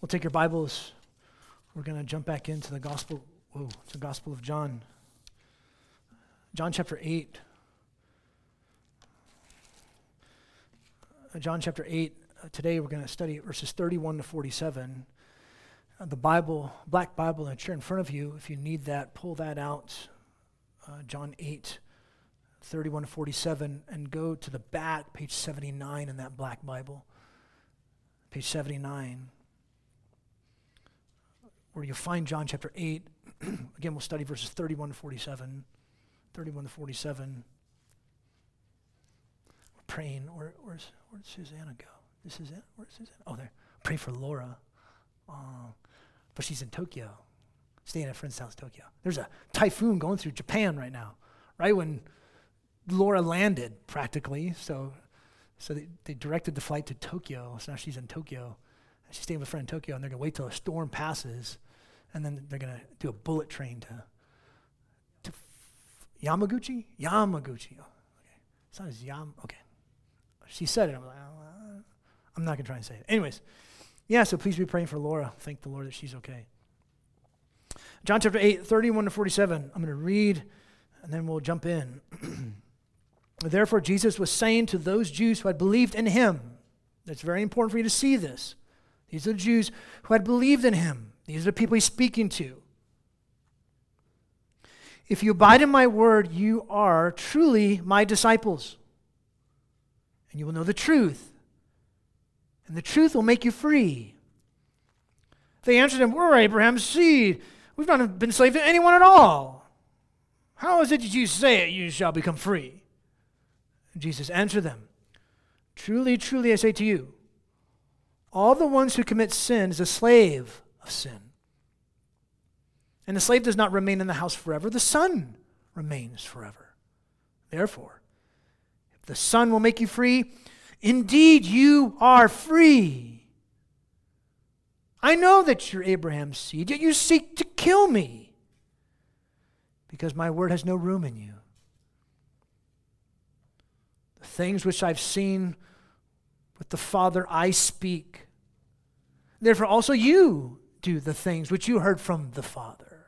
We'll take your Bibles. We're going to jump back into the Gospel. Whoa, it's the Gospel of John. John chapter 8. Uh, John chapter 8. Uh, today we're going to study verses 31 to 47. Uh, the Bible, black Bible chair in front of you, if you need that, pull that out. Uh, John 8, 31 to 47, and go to the back, page 79 in that black Bible. Page 79 where you find John chapter 8. Again, we'll study verses 31 to 47. 31 to 47. We're praying. Where, where's, where'd Susanna go? This is it? Where's Susanna? Oh, there. Pray for Laura. But she's in Tokyo, staying at a friend's house, Tokyo. There's a typhoon going through Japan right now, right when Laura landed, practically. So, so they, they directed the flight to Tokyo. So now she's in Tokyo. She's staying with a friend in Tokyo, and they're going to wait till a storm passes, and then they're going to do a bullet train to, to Yamaguchi? Yamaguchi. Oh, okay. It's not as Yam. Okay. She said it. I'm like, oh, uh, I'm not going to try and say it. Anyways, yeah, so please be praying for Laura. Thank the Lord that she's okay. John chapter 8, 31 to 47. I'm going to read, and then we'll jump in. Therefore, Jesus was saying to those Jews who had believed in him, that's very important for you to see this. These are the Jews who had believed in him. These are the people he's speaking to. If you abide in my word, you are truly my disciples. And you will know the truth. And the truth will make you free. They answered him, We're Abraham's seed. We've not been slaves to anyone at all. How is it that you say it, you shall become free? And Jesus answered them, Truly, truly, I say to you, all the ones who commit sin is a slave of sin. And the slave does not remain in the house forever, the son remains forever. Therefore, if the son will make you free, indeed you are free. I know that you're Abraham's seed, yet you seek to kill me because my word has no room in you. The things which I've seen with the Father I speak. Therefore, also you do the things which you heard from the Father.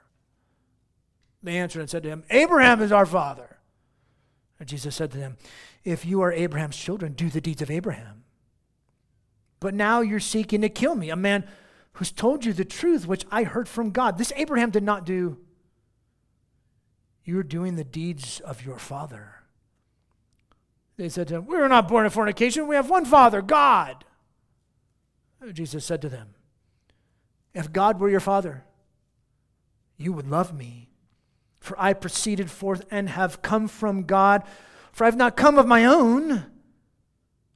They answered and said to him, Abraham is our father. And Jesus said to them, If you are Abraham's children, do the deeds of Abraham. But now you're seeking to kill me, a man who's told you the truth which I heard from God. This Abraham did not do. You're doing the deeds of your father. They said to him, We were not born of fornication. We have one Father, God. Jesus said to them, If God were your Father, you would love me. For I proceeded forth and have come from God. For I have not come of my own,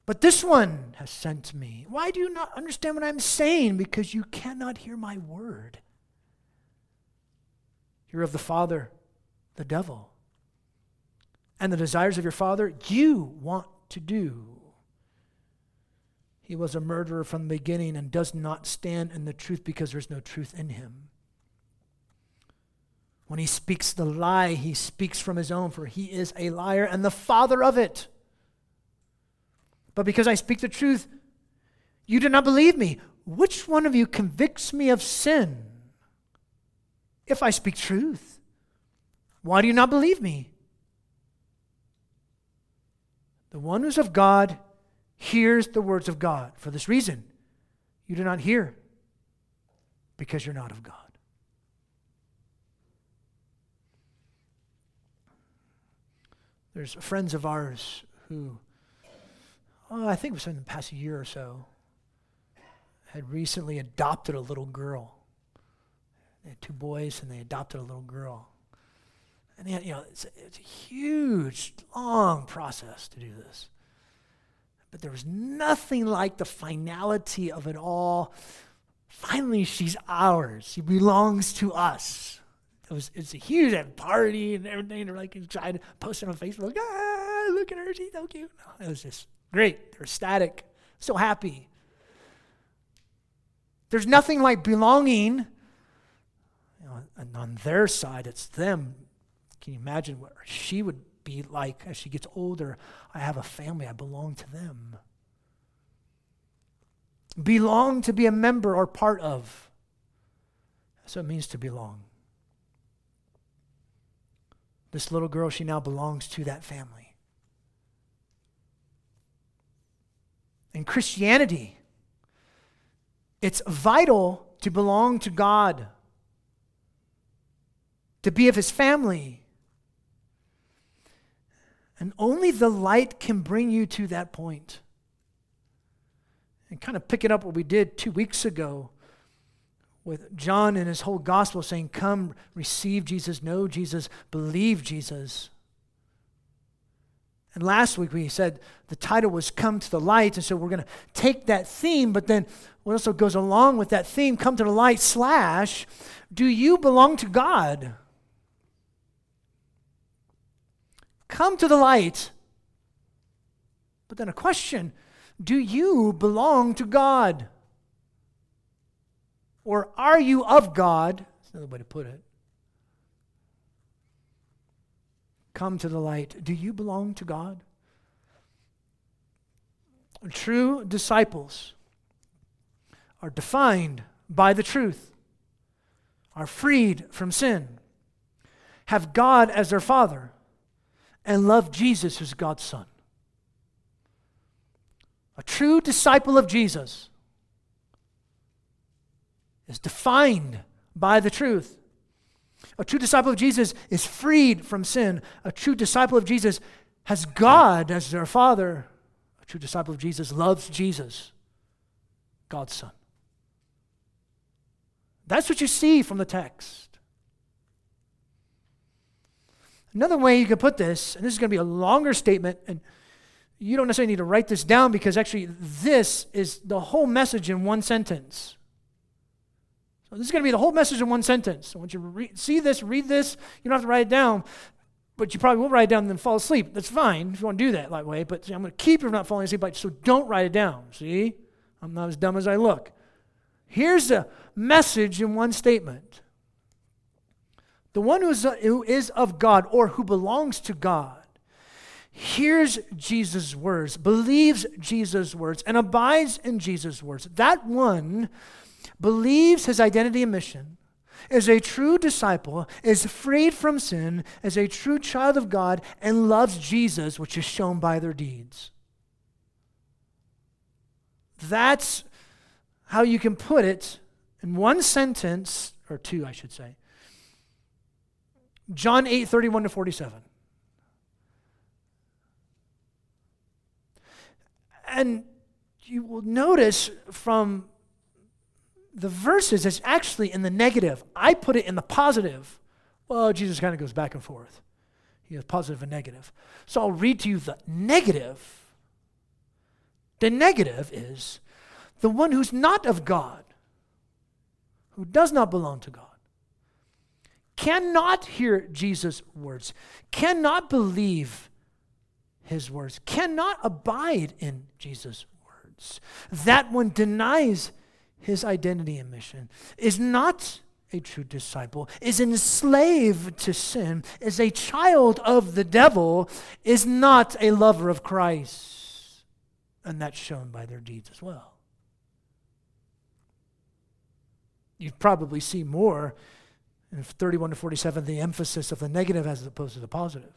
but this one has sent me. Why do you not understand what I'm saying? Because you cannot hear my word. You're of the Father, the devil and the desires of your father you want to do. He was a murderer from the beginning and does not stand in the truth because there's no truth in him. When he speaks the lie, he speaks from his own, for he is a liar and the father of it. But because I speak the truth, you do not believe me. Which one of you convicts me of sin? If I speak truth, why do you not believe me? The one who's of God hears the words of God. For this reason, you do not hear because you're not of God. There's friends of ours who, oh, I think it was in the past year or so, had recently adopted a little girl. They had two boys and they adopted a little girl. And yet, you know, it's, it's a huge, long process to do this. But there was nothing like the finality of it all. Finally, she's ours. She belongs to us. It was it's a huge party and everything. They're like excited, posting on Facebook. Ah, look at her, she's so cute. it was just great. They're ecstatic, so happy. There's nothing like belonging. You know, and on their side, it's them can you imagine what she would be like as she gets older? I have a family, I belong to them. Belong to be a member or part of. That's what it means to belong. This little girl, she now belongs to that family. In Christianity, it's vital to belong to God, to be of His family. And only the light can bring you to that point. And kind of picking up what we did two weeks ago with John and his whole gospel saying, Come, receive Jesus, know Jesus, believe Jesus. And last week we said the title was Come to the Light. And so we're going to take that theme, but then what also goes along with that theme, Come to the Light, slash, Do you belong to God? Come to the light. But then a question Do you belong to God? Or are you of God? That's another way to put it. Come to the light. Do you belong to God? True disciples are defined by the truth, are freed from sin, have God as their Father, and love Jesus, who's God's Son. A true disciple of Jesus is defined by the truth. A true disciple of Jesus is freed from sin. A true disciple of Jesus has God as their Father. A true disciple of Jesus loves Jesus, God's Son. That's what you see from the text. Another way you could put this, and this is going to be a longer statement, and you don't necessarily need to write this down because actually this is the whole message in one sentence. So this is going to be the whole message in one sentence. So once you re- see this, read this, you don't have to write it down, but you probably will write it down and then fall asleep. That's fine if you want to do that that way, but I'm going to keep you from not falling asleep, so don't write it down. See? I'm not as dumb as I look. Here's the message in one statement. The one who is, who is of God or who belongs to God hears Jesus' words, believes Jesus' words, and abides in Jesus' words. That one believes his identity and mission, is a true disciple, is freed from sin, is a true child of God, and loves Jesus, which is shown by their deeds. That's how you can put it in one sentence, or two, I should say. John 8, 31 to 47. And you will notice from the verses, it's actually in the negative. I put it in the positive. Well, Jesus kind of goes back and forth. He has positive and negative. So I'll read to you the negative. The negative is the one who's not of God, who does not belong to God, cannot hear Jesus' words, cannot believe his words, cannot abide in Jesus' words. That one denies his identity and mission, is not a true disciple, is enslaved to sin, is a child of the devil, is not a lover of Christ. And that's shown by their deeds as well. You probably see more in 31 to 47 the emphasis of the negative as opposed to the positive.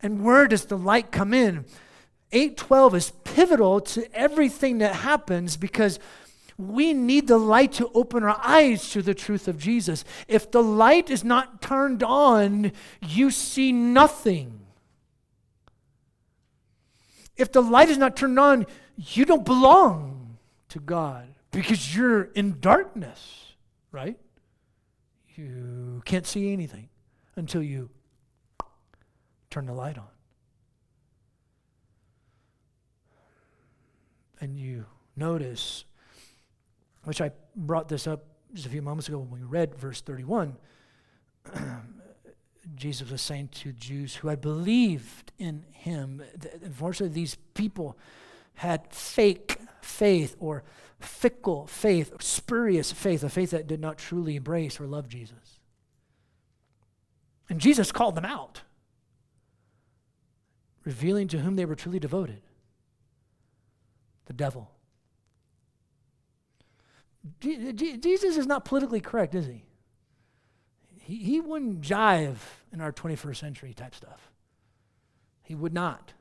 And where does the light come in? 812 is pivotal to everything that happens because we need the light to open our eyes to the truth of Jesus. If the light is not turned on, you see nothing. If the light is not turned on, you don't belong to God because you're in darkness, right? You can't see anything until you turn the light on. and you notice, which I brought this up just a few moments ago when we read verse 31, Jesus was saying to Jews who had believed in him, unfortunately, these people had fake faith or fickle faith, spurious faith, a faith that did not truly embrace or love Jesus. And Jesus called them out revealing to whom they were truly devoted the devil. Jesus is not politically correct, is he? He, he wouldn't jive in our 21st century type stuff. He would not.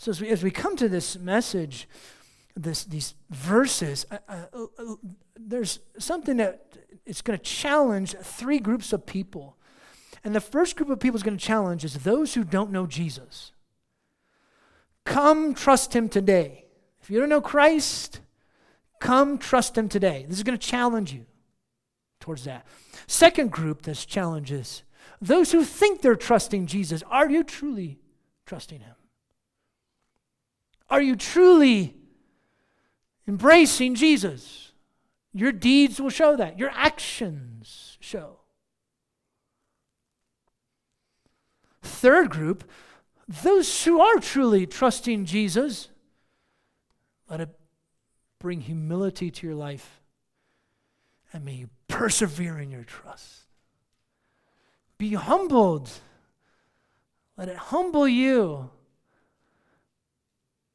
So as we, as we come to this message, this, these verses, uh, uh, uh, there's something that it's going to challenge three groups of people. And the first group of people is going to challenge is those who don't know Jesus. Come trust him today. If you don't know Christ, come trust him today. This is going to challenge you towards that. Second group this challenges those who think they're trusting Jesus. Are you truly trusting him? Are you truly embracing Jesus? Your deeds will show that. Your actions show. Third group, those who are truly trusting Jesus, let it bring humility to your life and may you persevere in your trust. Be humbled. Let it humble you.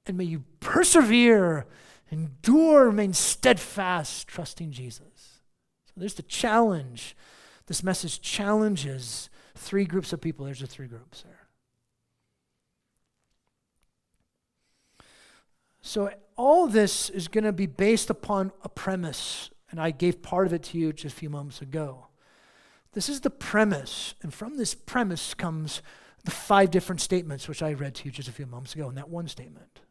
And may you persevere, endure, remain steadfast, trusting Jesus. So there's the challenge. This message challenges three groups of people. There's the three groups there. So, all this is going to be based upon a premise, and I gave part of it to you just a few moments ago. This is the premise, and from this premise comes the five different statements, which I read to you just a few moments ago in that one statement.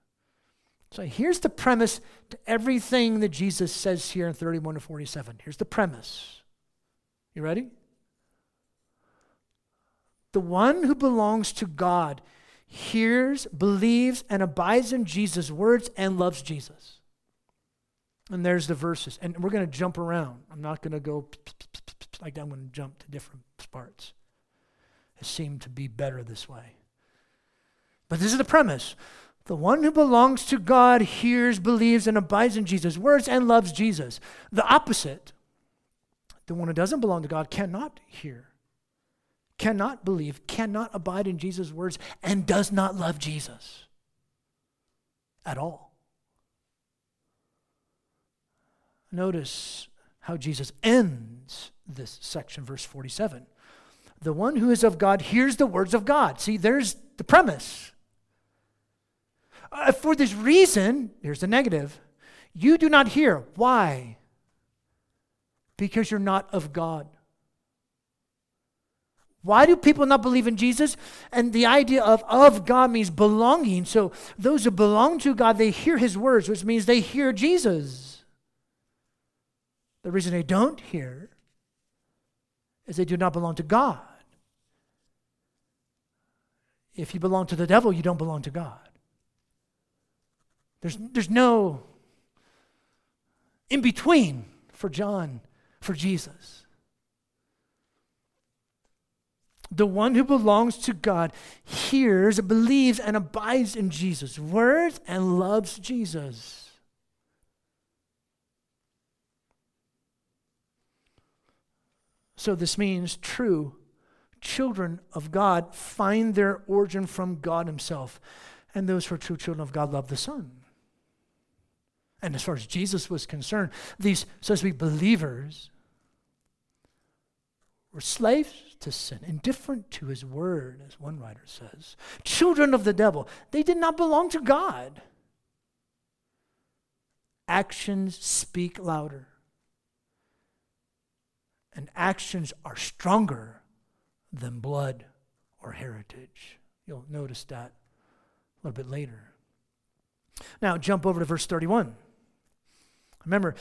So here's the premise to everything that Jesus says here in 31 to 47. Here's the premise. You ready? The one who belongs to God hears, believes, and abides in Jesus' words and loves Jesus. And there's the verses. And we're going to jump around. I'm not going to go like that. I'm going to jump to different parts. It seemed to be better this way. But this is the premise. The one who belongs to God hears, believes, and abides in Jesus' words and loves Jesus. The opposite, the one who doesn't belong to God, cannot hear, cannot believe, cannot abide in Jesus' words, and does not love Jesus at all. Notice how Jesus ends this section, verse 47. The one who is of God hears the words of God. See, there's the premise. Uh, for this reason, here's the negative you do not hear. Why? Because you're not of God. Why do people not believe in Jesus? And the idea of of God means belonging. So those who belong to God, they hear his words, which means they hear Jesus. The reason they don't hear is they do not belong to God. If you belong to the devil, you don't belong to God. There's, there's no in between for John, for Jesus. The one who belongs to God hears, believes, and abides in Jesus' words and loves Jesus. So, this means true children of God find their origin from God Himself. And those who are true children of God love the Son. And as far as Jesus was concerned, these, so to speak, believers were slaves to sin, indifferent to his word, as one writer says. Children of the devil. They did not belong to God. Actions speak louder. And actions are stronger than blood or heritage. You'll notice that a little bit later. Now, jump over to verse 31. Remember,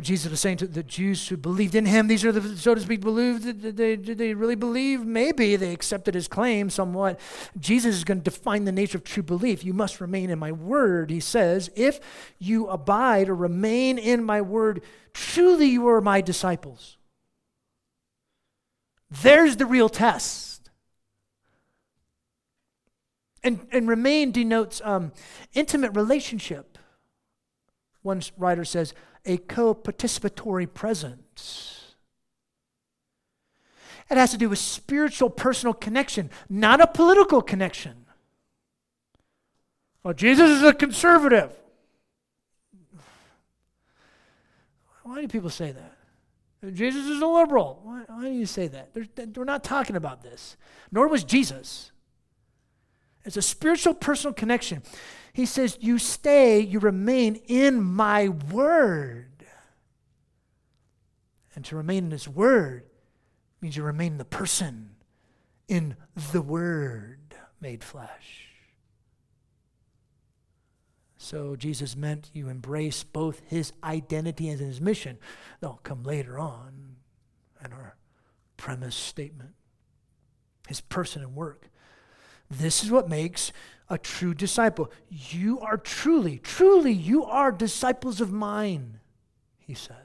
Jesus was saying to the Jews who believed in him, these are the, so to speak, believed. Did they, did they really believe? Maybe they accepted his claim somewhat. Jesus is going to define the nature of true belief. You must remain in my word, he says. If you abide or remain in my word, truly you are my disciples. There's the real test. And, and remain denotes um, intimate relationship. One writer says, a co participatory presence. It has to do with spiritual, personal connection, not a political connection. Well, Jesus is a conservative. Why do people say that? Jesus is a liberal. Why, why do you say that? we're not talking about this. Nor was Jesus. It's a spiritual, personal connection. He says, You stay, you remain in my word. And to remain in his word means you remain the person, in the word made flesh. So Jesus meant you embrace both his identity and his mission. They'll come later on in our premise statement. His person and work. This is what makes a true disciple. You are truly, truly, you are disciples of mine, he says.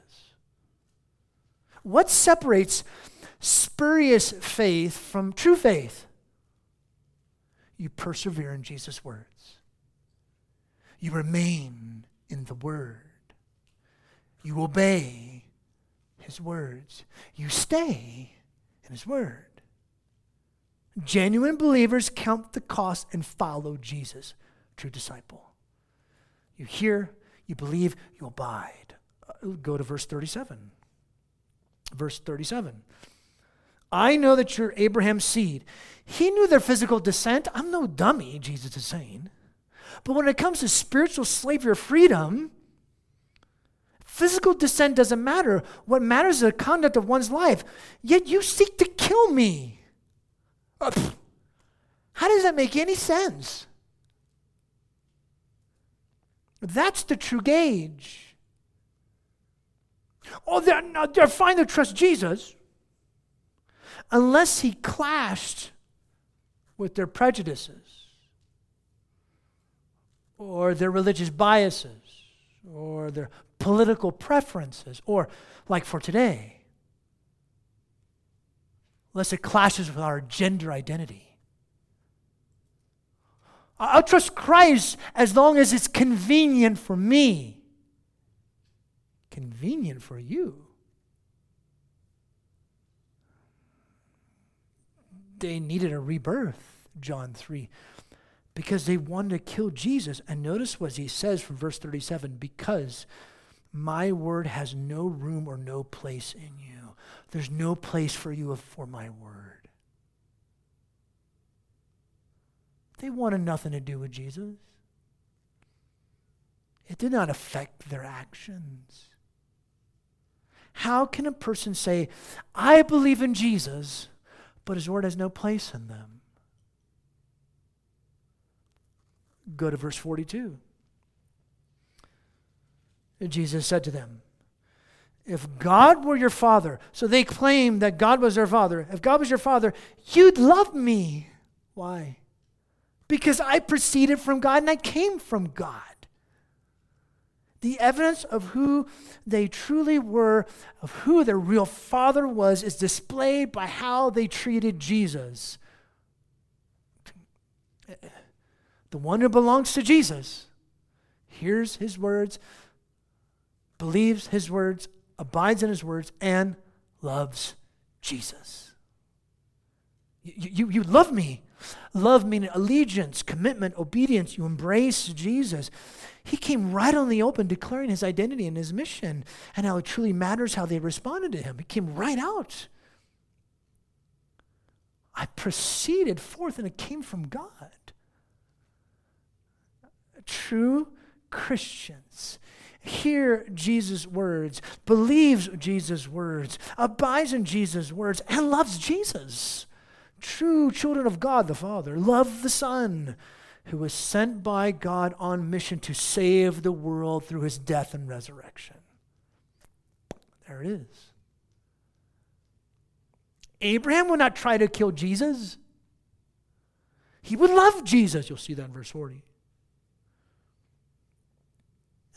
What separates spurious faith from true faith? You persevere in Jesus' words, you remain in the word, you obey his words, you stay in his word. Genuine believers count the cost and follow Jesus, true disciple. You hear, you believe, you abide. Uh, go to verse 37. Verse 37. I know that you're Abraham's seed. He knew their physical descent. I'm no dummy, Jesus is saying. But when it comes to spiritual slavery or freedom, physical descent doesn't matter. What matters is the conduct of one's life. Yet you seek to kill me. How does that make any sense? That's the true gauge. Oh, they're, not, they're fine to trust Jesus unless he clashed with their prejudices or their religious biases or their political preferences or, like for today, unless it clashes with our gender identity. I'll trust Christ as long as it's convenient for me. Convenient for you. They needed a rebirth, John 3, because they wanted to kill Jesus. And notice what he says from verse 37 because my word has no room or no place in you. There's no place for you for my word. They wanted nothing to do with Jesus. It did not affect their actions. How can a person say, I believe in Jesus, but his word has no place in them? Go to verse 42. Jesus said to them, if God were your father, so they claim that God was their father. If God was your father, you'd love me. Why? Because I proceeded from God and I came from God. The evidence of who they truly were, of who their real father was, is displayed by how they treated Jesus. The one who belongs to Jesus hears his words, believes his words, abides in his words, and loves Jesus. You, you, you love me. Love meaning allegiance, commitment, obedience. You embrace Jesus. He came right on the open declaring his identity and his mission and how it truly matters how they responded to him. He came right out. I proceeded forth and it came from God. True Christians hear Jesus' words, believes Jesus' words, abides in Jesus' words, and loves Jesus. True children of God the Father love the Son, who was sent by God on mission to save the world through his death and resurrection. There it is. Abraham would not try to kill Jesus. He would love Jesus. You'll see that in verse 40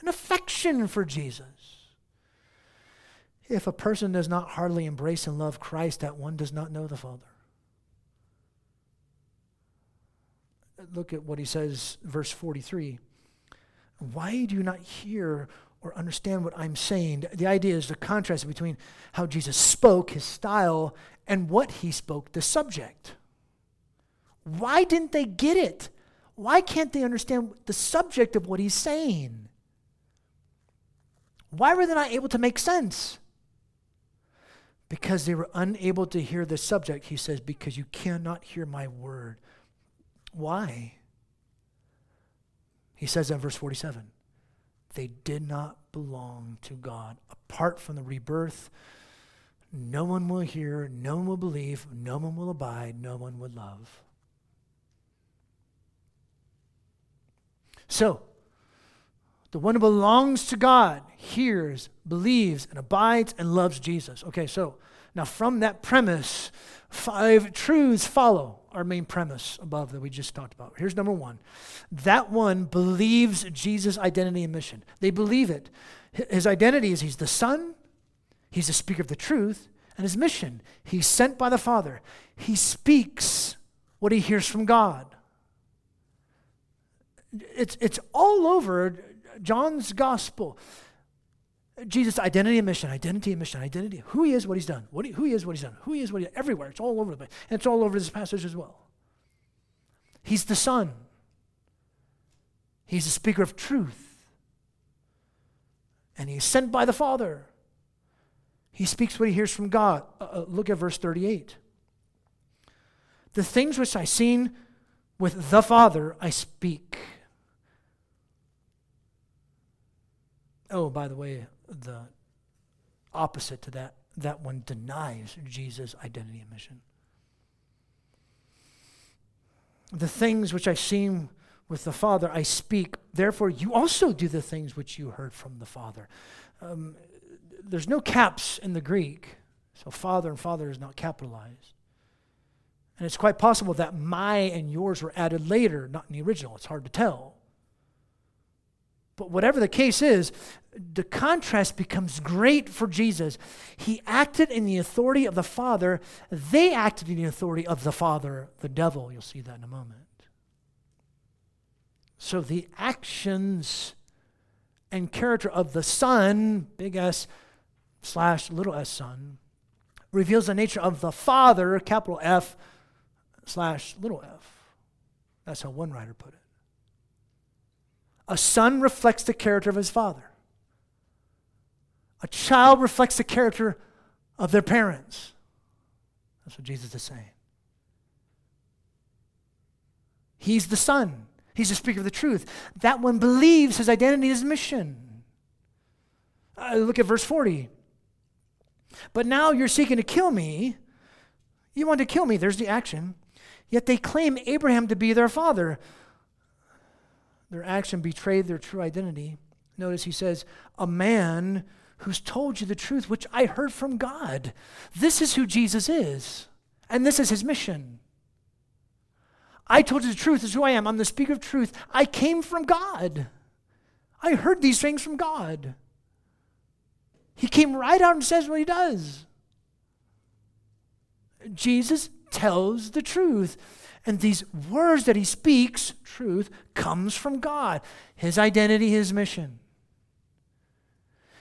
an affection for Jesus. If a person does not heartily embrace and love Christ, that one does not know the Father. Look at what he says, verse 43. Why do you not hear or understand what I'm saying. The idea is the contrast between how Jesus spoke, his style, and what he spoke, the subject. Why didn't they get it? Why can't they understand the subject of what he's saying? Why were they not able to make sense? Because they were unable to hear the subject, he says, because you cannot hear my word. Why? He says in verse 47 they did not belong to God. Apart from the rebirth, no one will hear, no one will believe, no one will abide, no one would love. So, the one who belongs to God hears, believes, and abides and loves Jesus. Okay, so now from that premise, five truths follow our main premise above that we just talked about. Here's number one that one believes Jesus' identity and mission. They believe it. His identity is he's the Son, he's the speaker of the truth, and his mission, he's sent by the Father. He speaks what he hears from God. It's, it's all over John's gospel. Jesus' identity and mission, identity and mission, identity. Who he is, what he's done. What he, who he is, what he's done. Who he is, what he everywhere. It's all over the place. And it's all over this passage as well. He's the Son. He's the speaker of truth. And he's sent by the Father. He speaks what he hears from God. Uh, uh, look at verse 38. The things which I seen with the Father, I speak. Oh, by the way, the opposite to that, that one denies Jesus' identity and mission. The things which I've seen with the Father, I speak. Therefore, you also do the things which you heard from the Father. Um, there's no caps in the Greek, so Father and Father is not capitalized. And it's quite possible that my and yours were added later, not in the original. It's hard to tell. But whatever the case is, the contrast becomes great for Jesus. He acted in the authority of the Father, they acted in the authority of the Father, the devil. You'll see that in a moment. So the actions and character of the Son, big S slash little s Son, reveals the nature of the Father, capital F slash little f. That's how one writer put it. A son reflects the character of his father. A child reflects the character of their parents. That's what Jesus is saying. He's the son. He's the speaker of the truth. That one believes his identity, is mission. Uh, look at verse 40. But now you're seeking to kill me. You want to kill me. There's the action. Yet they claim Abraham to be their father. Their action betrayed their true identity. Notice he says, A man who's told you the truth, which I heard from God. This is who Jesus is, and this is his mission. I told you the truth, is who I am. I'm the speaker of truth. I came from God. I heard these things from God. He came right out and says what he does. Jesus tells the truth. And these words that he speaks, truth, comes from God. His identity, his mission.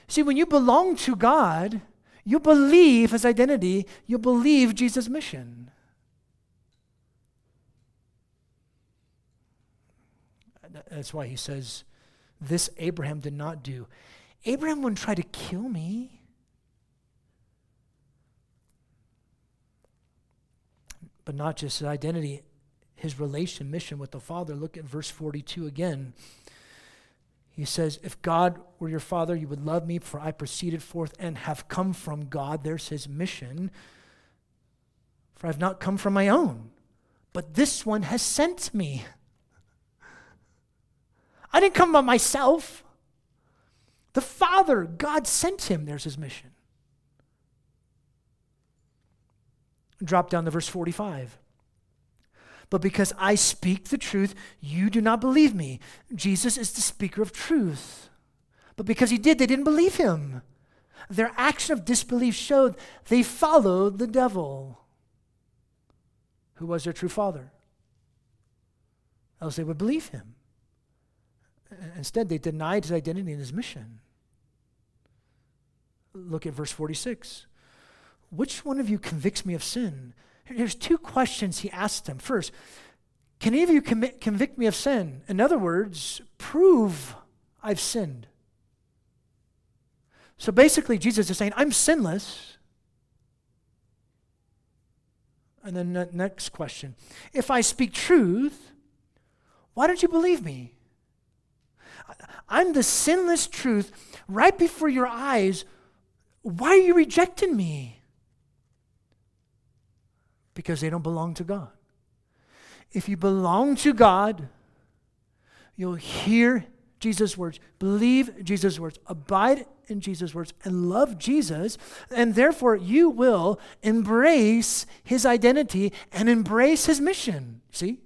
See, when you belong to God, you believe his identity, you believe Jesus' mission. That's why he says, This Abraham did not do. Abraham wouldn't try to kill me. But not just his identity, his relation mission with the Father. Look at verse 42 again. He says, If God were your Father, you would love me, for I proceeded forth and have come from God. There's his mission. For I've not come from my own, but this one has sent me. I didn't come by myself. The Father, God sent him. There's his mission. Drop down to verse 45. But because I speak the truth, you do not believe me. Jesus is the speaker of truth. But because he did, they didn't believe him. Their action of disbelief showed they followed the devil, who was their true father. Else they would believe him. Instead, they denied his identity and his mission. Look at verse 46. Which one of you convicts me of sin? Here's two questions he asked them. First, can any of you commit, convict me of sin? In other words, prove I've sinned. So basically, Jesus is saying, I'm sinless. And then the next question If I speak truth, why don't you believe me? I'm the sinless truth right before your eyes. Why are you rejecting me? Because they don't belong to God. If you belong to God, you'll hear Jesus' words, believe Jesus' words, abide in Jesus' words, and love Jesus, and therefore you will embrace his identity and embrace his mission. See?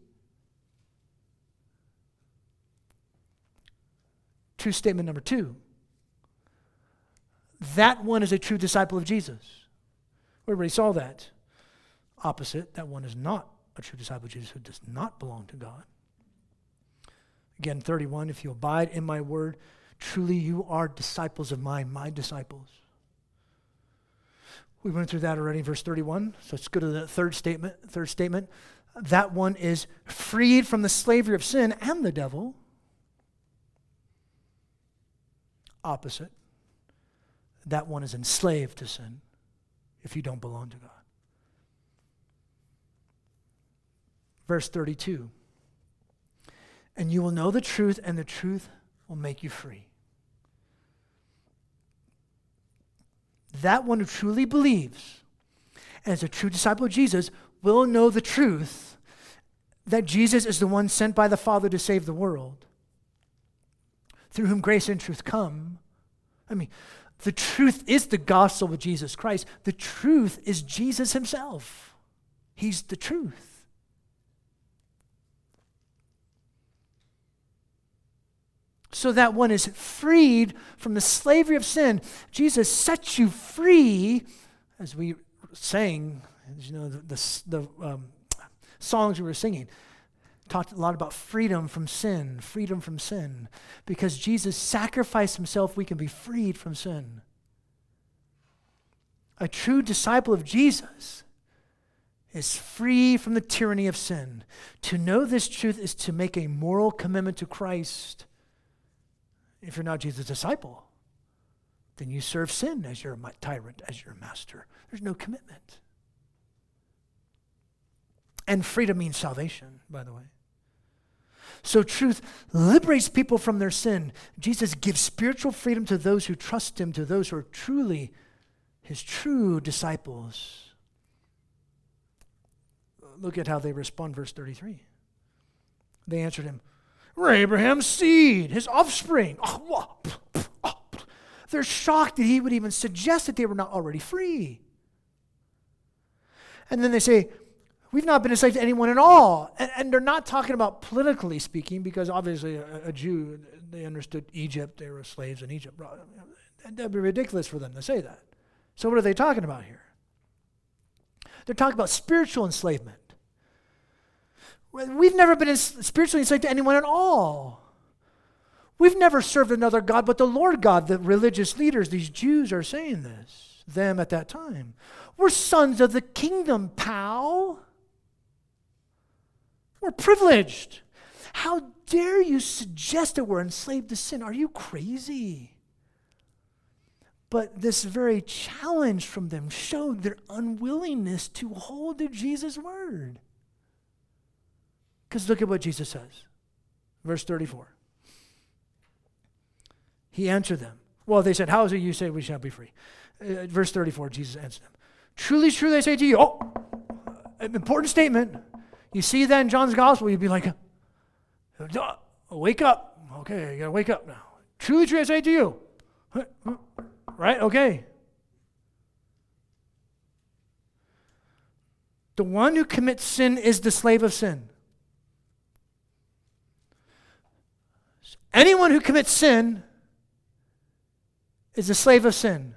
True statement number two. That one is a true disciple of Jesus. We already saw that. Opposite, that one is not a true disciple of Jesus who does not belong to God. Again, 31, if you abide in my word, truly you are disciples of mine, my disciples. We went through that already, verse 31. So let's go to the third statement. Third statement. That one is freed from the slavery of sin and the devil. Opposite. That one is enslaved to sin if you don't belong to God. Verse 32 And you will know the truth, and the truth will make you free. That one who truly believes and is a true disciple of Jesus will know the truth that Jesus is the one sent by the Father to save the world, through whom grace and truth come. I mean, the truth is the gospel of Jesus Christ. The truth is Jesus himself. He's the truth. So that one is freed from the slavery of sin. Jesus sets you free, as we sang, as you know, the, the, the um, songs we were singing talked a lot about freedom from sin, freedom from sin. Because Jesus sacrificed himself, we can be freed from sin. A true disciple of Jesus is free from the tyranny of sin. To know this truth is to make a moral commitment to Christ if you're not Jesus' disciple, then you serve sin as your tyrant, as your master. There's no commitment. And freedom means salvation, by the way. So truth liberates people from their sin. Jesus gives spiritual freedom to those who trust him, to those who are truly his true disciples. Look at how they respond, verse 33. They answered him, we're Abraham's seed, his offspring. Oh, they're shocked that he would even suggest that they were not already free. And then they say, We've not been enslaved to anyone at all. And, and they're not talking about politically speaking, because obviously a, a, Jew, they understood Egypt, they were slaves in Egypt. That'd be ridiculous for them to say that. So, what are they talking about here? They're talking about spiritual enslavement. We've never been spiritually enslaved to anyone at all. We've never served another God but the Lord God. The religious leaders, these Jews, are saying this, them at that time. We're sons of the kingdom, pal. We're privileged. How dare you suggest that we're enslaved to sin? Are you crazy? But this very challenge from them showed their unwillingness to hold to Jesus' word. Because look at what Jesus says. Verse 34. He answered them. Well, they said, How is it you say we shall be free? Uh, verse 34, Jesus answered them. Truly, truly, I say to you, oh, an important statement. You see that in John's gospel, you'd be like, Wake up. Okay, you gotta wake up now. Truly, truly, I say to you. Right? Okay. The one who commits sin is the slave of sin. Anyone who commits sin is a slave of sin.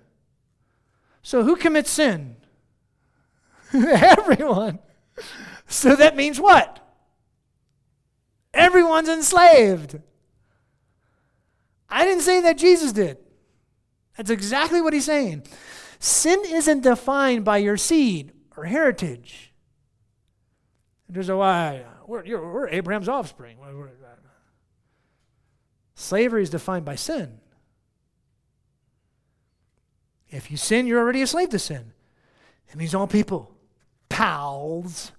So who commits sin? Everyone. So that means what? Everyone's enslaved. I didn't say that Jesus did. That's exactly what he's saying. Sin isn't defined by your seed or heritage. There's a why we're, we're Abraham's offspring. Slavery is defined by sin. If you sin, you're already a slave to sin. It means all people, pals.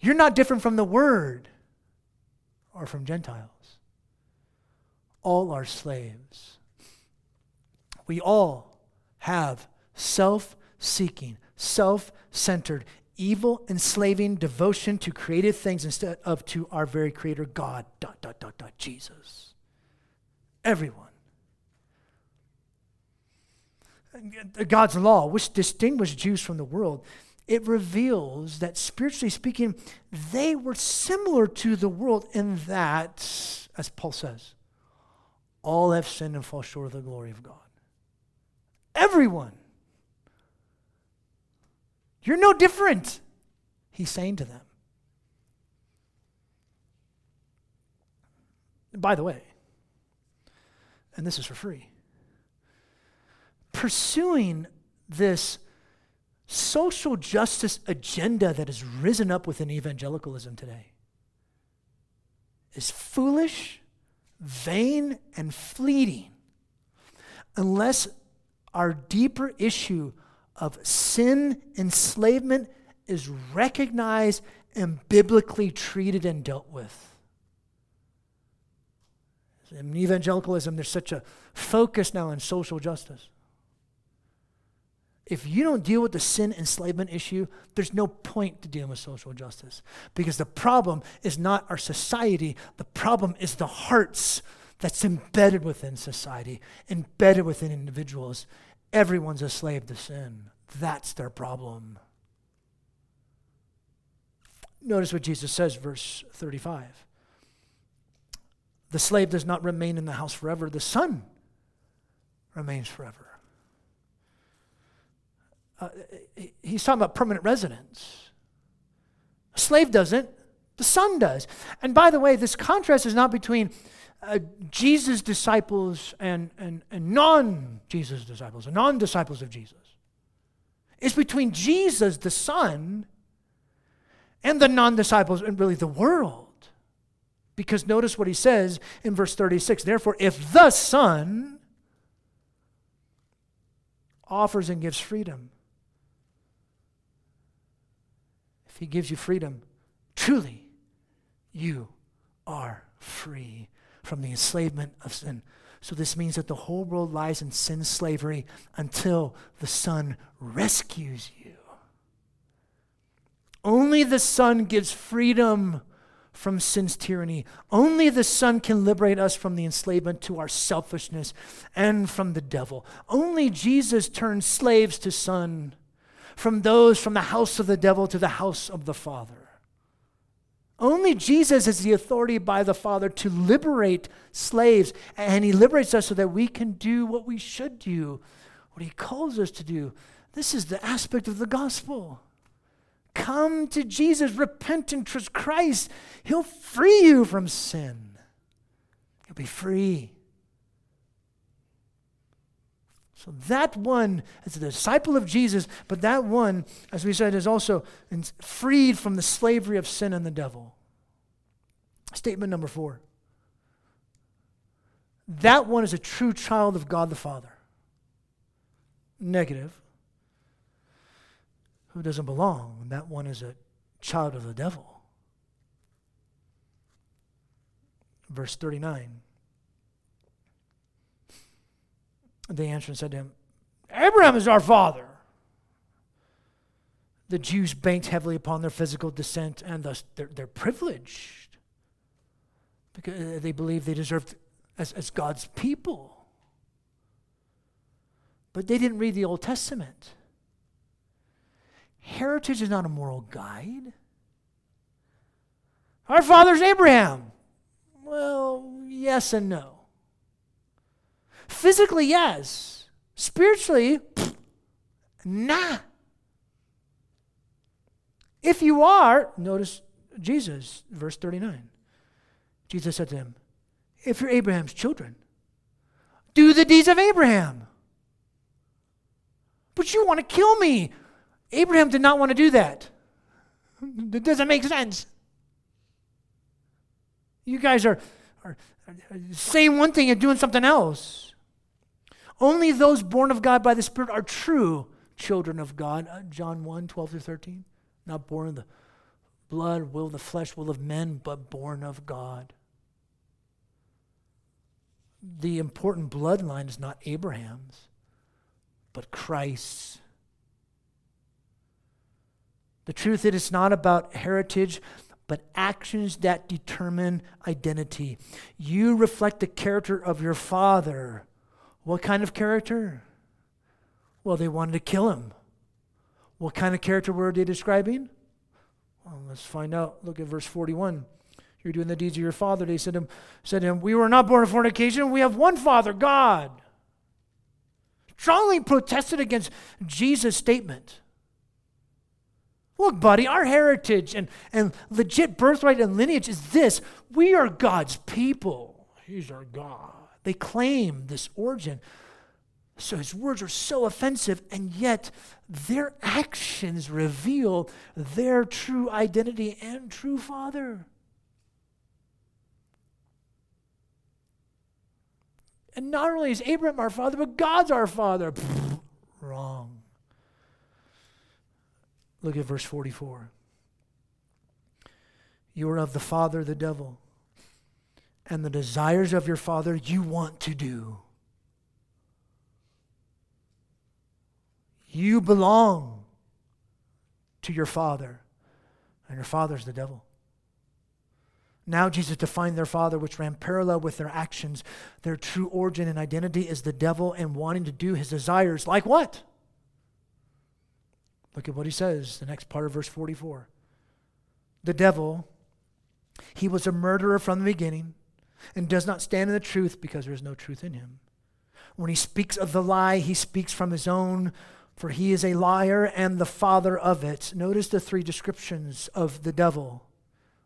You're not different from the word or from Gentiles. All are slaves. We all have self seeking, self centered, evil, enslaving devotion to created things instead of to our very creator God, dot, dot, dot, dot, Jesus. Everyone. God's law, which distinguished Jews from the world, it reveals that spiritually speaking, they were similar to the world in that, as Paul says, all have sinned and fall short of the glory of God. Everyone. You're no different, he's saying to them. By the way, and this is for free, pursuing this social justice agenda that has risen up within evangelicalism today is foolish, vain, and fleeting unless our deeper issue of sin enslavement is recognized and biblically treated and dealt with. In evangelicalism, there's such a focus now on social justice. If you don't deal with the sin enslavement issue, there's no point to dealing with social justice. Because the problem is not our society, the problem is the hearts that's embedded within society, embedded within individuals. Everyone's a slave to sin. That's their problem. Notice what Jesus says, verse 35. The slave does not remain in the house forever, the son remains forever. Uh, he's talking about permanent residence. A slave doesn't, the son does. And by the way, this contrast is not between uh, Jesus' disciples and, and, and non Jesus disciples, and non disciples of Jesus. It's between Jesus, the Son, and the non disciples, and really the world. Because notice what he says in verse 36 Therefore, if the Son offers and gives freedom, if he gives you freedom, truly you are free from the enslavement of sin. So this means that the whole world lies in sin slavery until the Son rescues you. Only the Son gives freedom from sin's tyranny. Only the Son can liberate us from the enslavement to our selfishness and from the devil. Only Jesus turns slaves to Son, from those from the house of the devil to the house of the Father. Only Jesus is the authority by the Father to liberate slaves, and He liberates us so that we can do what we should do, what He calls us to do. This is the aspect of the gospel. Come to Jesus, repent and trust Christ. He'll free you from sin. You'll be free. So that one is a disciple of Jesus, but that one, as we said, is also freed from the slavery of sin and the devil. Statement number four. That one is a true child of God the Father. Negative. Who doesn't belong? That one is a child of the devil. Verse 39. They answered and said to him, Abraham is our father. The Jews banked heavily upon their physical descent and thus their, their privilege because uh, they believed they deserved as, as God's people. But they didn't read the Old Testament. Heritage is not a moral guide. Our father's Abraham. Well, yes and no. Physically, yes. Spiritually, pfft, nah. If you are, notice Jesus, verse 39. Jesus said to him, If you're Abraham's children, do the deeds of Abraham. But you want to kill me. Abraham did not want to do that. It doesn't make sense. You guys are, are, are saying one thing and doing something else. Only those born of God by the Spirit are true children of God. Uh, John 1 12 through 13. Not born of the blood, will of the flesh, will of men, but born of God. The important bloodline is not Abraham's, but Christ's. The truth is, it's not about heritage, but actions that determine identity. You reflect the character of your father. What kind of character? Well, they wanted to kill him. What kind of character were they describing? Well, let's find out. Look at verse 41. You're doing the deeds of your father. They said to him, said to him We were not born of fornication. We have one Father, God. Strongly protested against Jesus' statement. Look, buddy, our heritage and, and legit birthright and lineage is this we are God's people. He's our God. They claim this origin. So his words are so offensive, and yet their actions reveal their true identity and true father. And not only is Abraham our father, but God's our father. Wrong. Look at verse 44. You are of the father, the devil, and the desires of your father you want to do. You belong to your father, and your father's the devil. Now, Jesus defined their father, which ran parallel with their actions. Their true origin and identity is the devil and wanting to do his desires. Like what? Look at what he says, the next part of verse 44. The devil, he was a murderer from the beginning and does not stand in the truth because there is no truth in him. When he speaks of the lie, he speaks from his own for he is a liar and the father of it. Notice the three descriptions of the devil.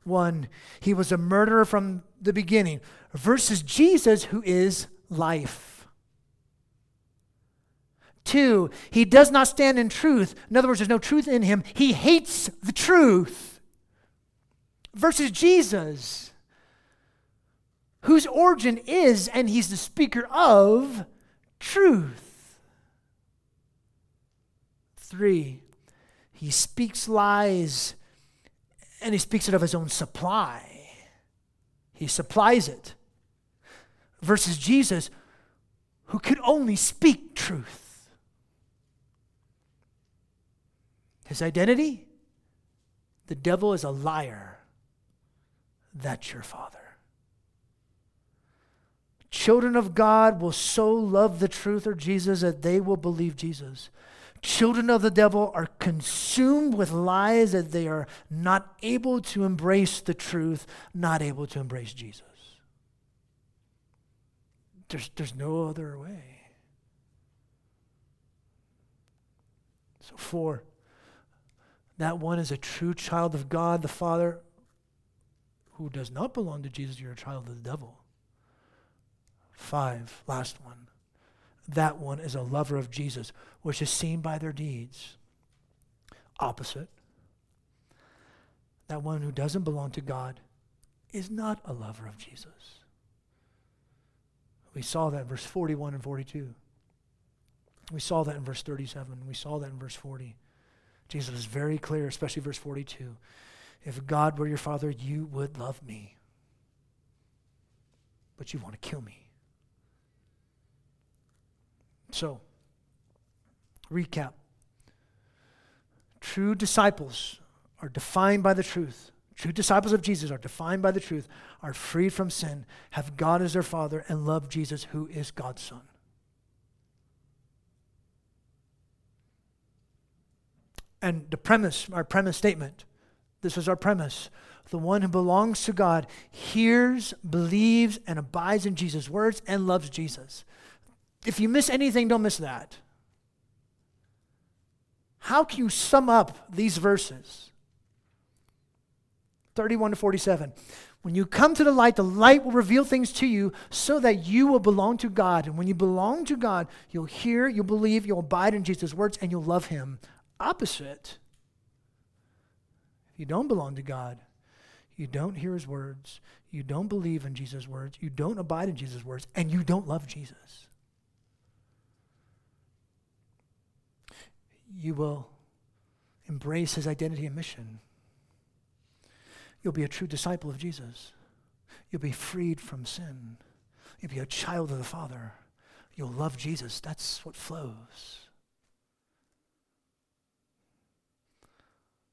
One, he was a murderer from the beginning, versus Jesus, who is life. Two, he does not stand in truth. In other words, there's no truth in him. He hates the truth. Versus Jesus, whose origin is, and he's the speaker of, truth. Three, he speaks lies and he speaks it of his own supply. He supplies it. Versus Jesus, who could only speak truth. His identity? The devil is a liar. That's your father. Children of God will so love the truth of Jesus that they will believe Jesus children of the devil are consumed with lies that they are not able to embrace the truth, not able to embrace Jesus. There's, there's no other way. So, four, that one is a true child of God, the Father, who does not belong to Jesus, you're a child of the devil. Five, last one that one is a lover of Jesus, which is seen by their deeds. Opposite. That one who doesn't belong to God is not a lover of Jesus. We saw that in verse 41 and 42. We saw that in verse 37. We saw that in verse 40. Jesus is very clear, especially verse 42. If God were your father, you would love me. But you want to kill me. So, recap. True disciples are defined by the truth. True disciples of Jesus are defined by the truth, are freed from sin, have God as their Father, and love Jesus, who is God's Son. And the premise, our premise statement, this is our premise. The one who belongs to God hears, believes, and abides in Jesus' words and loves Jesus. If you miss anything, don't miss that. How can you sum up these verses? 31 to 47. When you come to the light, the light will reveal things to you so that you will belong to God. And when you belong to God, you'll hear, you'll believe, you'll abide in Jesus' words, and you'll love Him. Opposite. If you don't belong to God, you don't hear His words, you don't believe in Jesus' words, you don't abide in Jesus' words, and you don't love Jesus. You will embrace His identity and mission you'll be a true disciple of Jesus. You'll be freed from sin. You'll be a child of the Father. You'll love Jesus. That's what flows.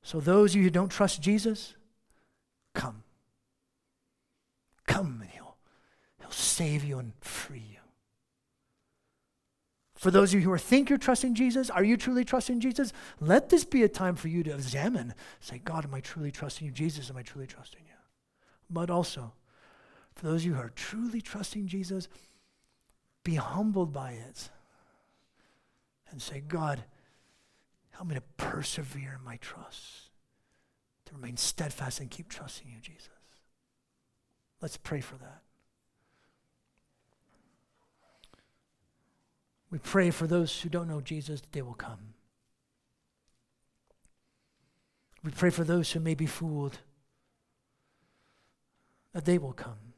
So, those of you who don't trust Jesus, come. Come and he'll, he'll save you and free you. For those of you who think you're trusting Jesus, are you truly trusting Jesus? Let this be a time for you to examine. Say, God, am I truly trusting you? Jesus, am I truly trusting you? But also, for those of you who are truly trusting Jesus, be humbled by it and say, God, help me to persevere in my trust, to remain steadfast and keep trusting you, Jesus. Let's pray for that. We pray for those who don't know Jesus that they will come. We pray for those who may be fooled that they will come.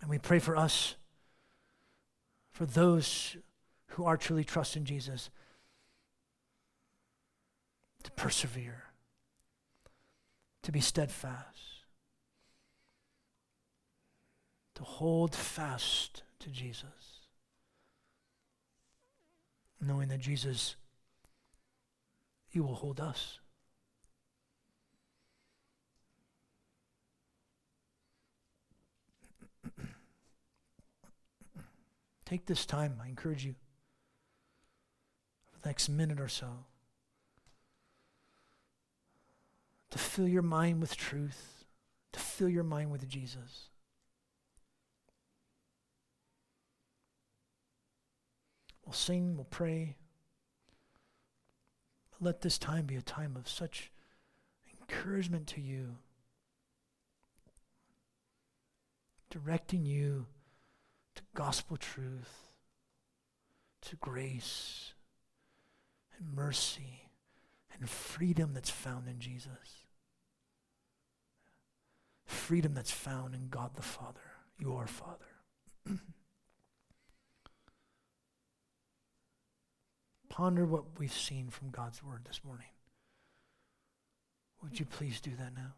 And we pray for us, for those who are truly trusting Jesus, to persevere, to be steadfast, to hold fast to Jesus. Knowing that Jesus, you will hold us. Take this time, I encourage you, for the next minute or so, to fill your mind with truth, to fill your mind with Jesus. We'll sing, we'll pray. Let this time be a time of such encouragement to you, directing you to gospel truth, to grace and mercy and freedom that's found in Jesus. Freedom that's found in God the Father, your Father. Ponder what we've seen from God's Word this morning. Would you please do that now?